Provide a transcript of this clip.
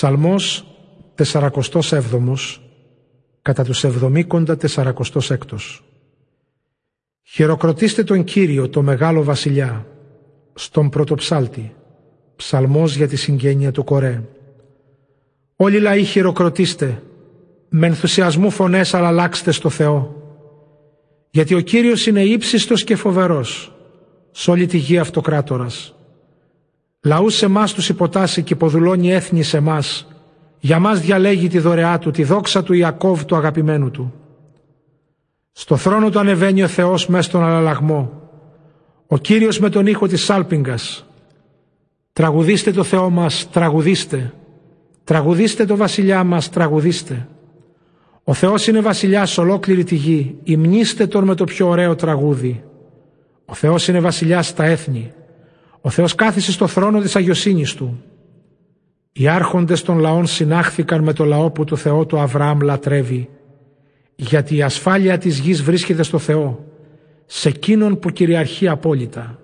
Ψαλμός 47 κατά τους εβδομήκοντα τεσσαρακοστός έκτος. Χειροκροτήστε τον Κύριο, το μεγάλο βασιλιά, στον πρωτοψάλτη, ψαλμός για τη συγγένεια του Κορέ. Όλοι οι λαοί χειροκροτήστε, με ενθουσιασμού φωνές αλλά αλλάξτε στο Θεό. Γιατί ο Κύριος είναι ύψιστος και φοβερός, σ' όλη τη γη αυτοκράτορας. Λαούς σε εμάς τους υποτάσσει και υποδουλώνει έθνη σε εμάς, για μας διαλέγει τη δωρεά του, τη δόξα του Ιακώβ του αγαπημένου του. Στο θρόνο του ανεβαίνει ο Θεός μέσα στον αλλαγμό. Ο Κύριος με τον ήχο της σάλπιγγας. Τραγουδήστε το Θεό μας, τραγουδήστε. Τραγουδήστε το βασιλιά μας, τραγουδήστε. Ο Θεός είναι βασιλιάς ολόκληρη τη γη. Υμνήστε τον με το πιο ωραίο τραγούδι. Ο Θεός είναι βασιλιάς στα έθνη. Ο Θεός κάθισε στο θρόνο της αγιοσύνης Του. Οι άρχοντες των λαών συνάχθηκαν με το λαό που το Θεό του Αβραάμ λατρεύει, γιατί η ασφάλεια της γης βρίσκεται στο Θεό, σε εκείνον που κυριαρχεί απόλυτα.